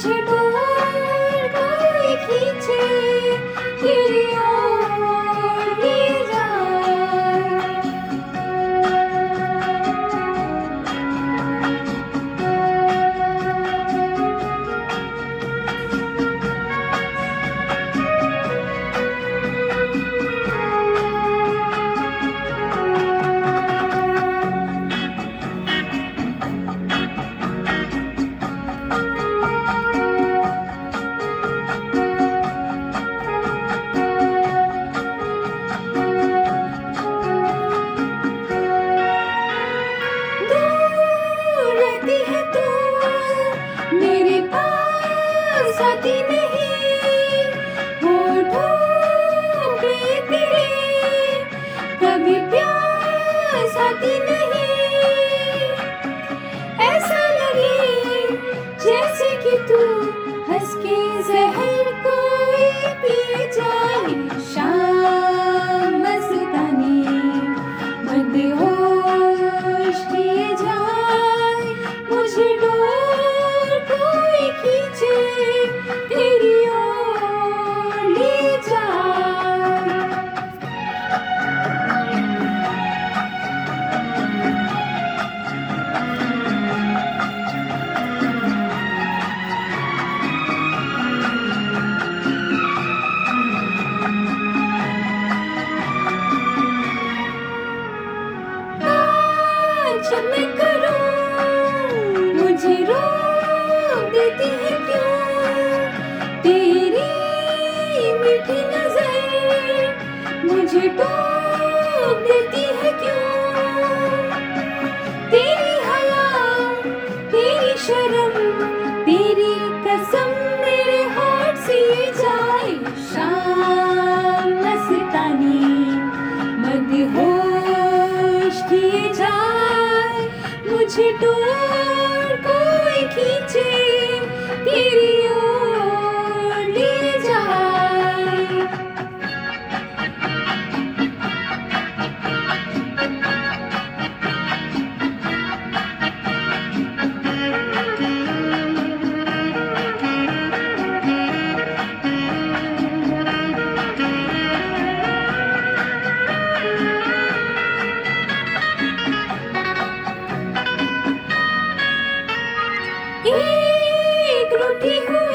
ছোট আর रोक देती क्यों? तेरी मीठी नज़र मुझे टोक देती है तेरी हया, तेरी शर्म, तेरी कसम मेरे होठ से जाए। शाम मस्तानी मदहोश किए जाए ছোট কই খিচে তেরিও एक रूठी हुई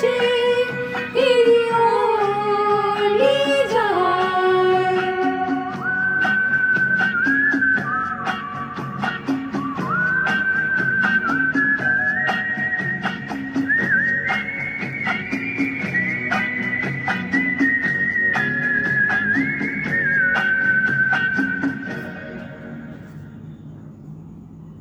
Cheers.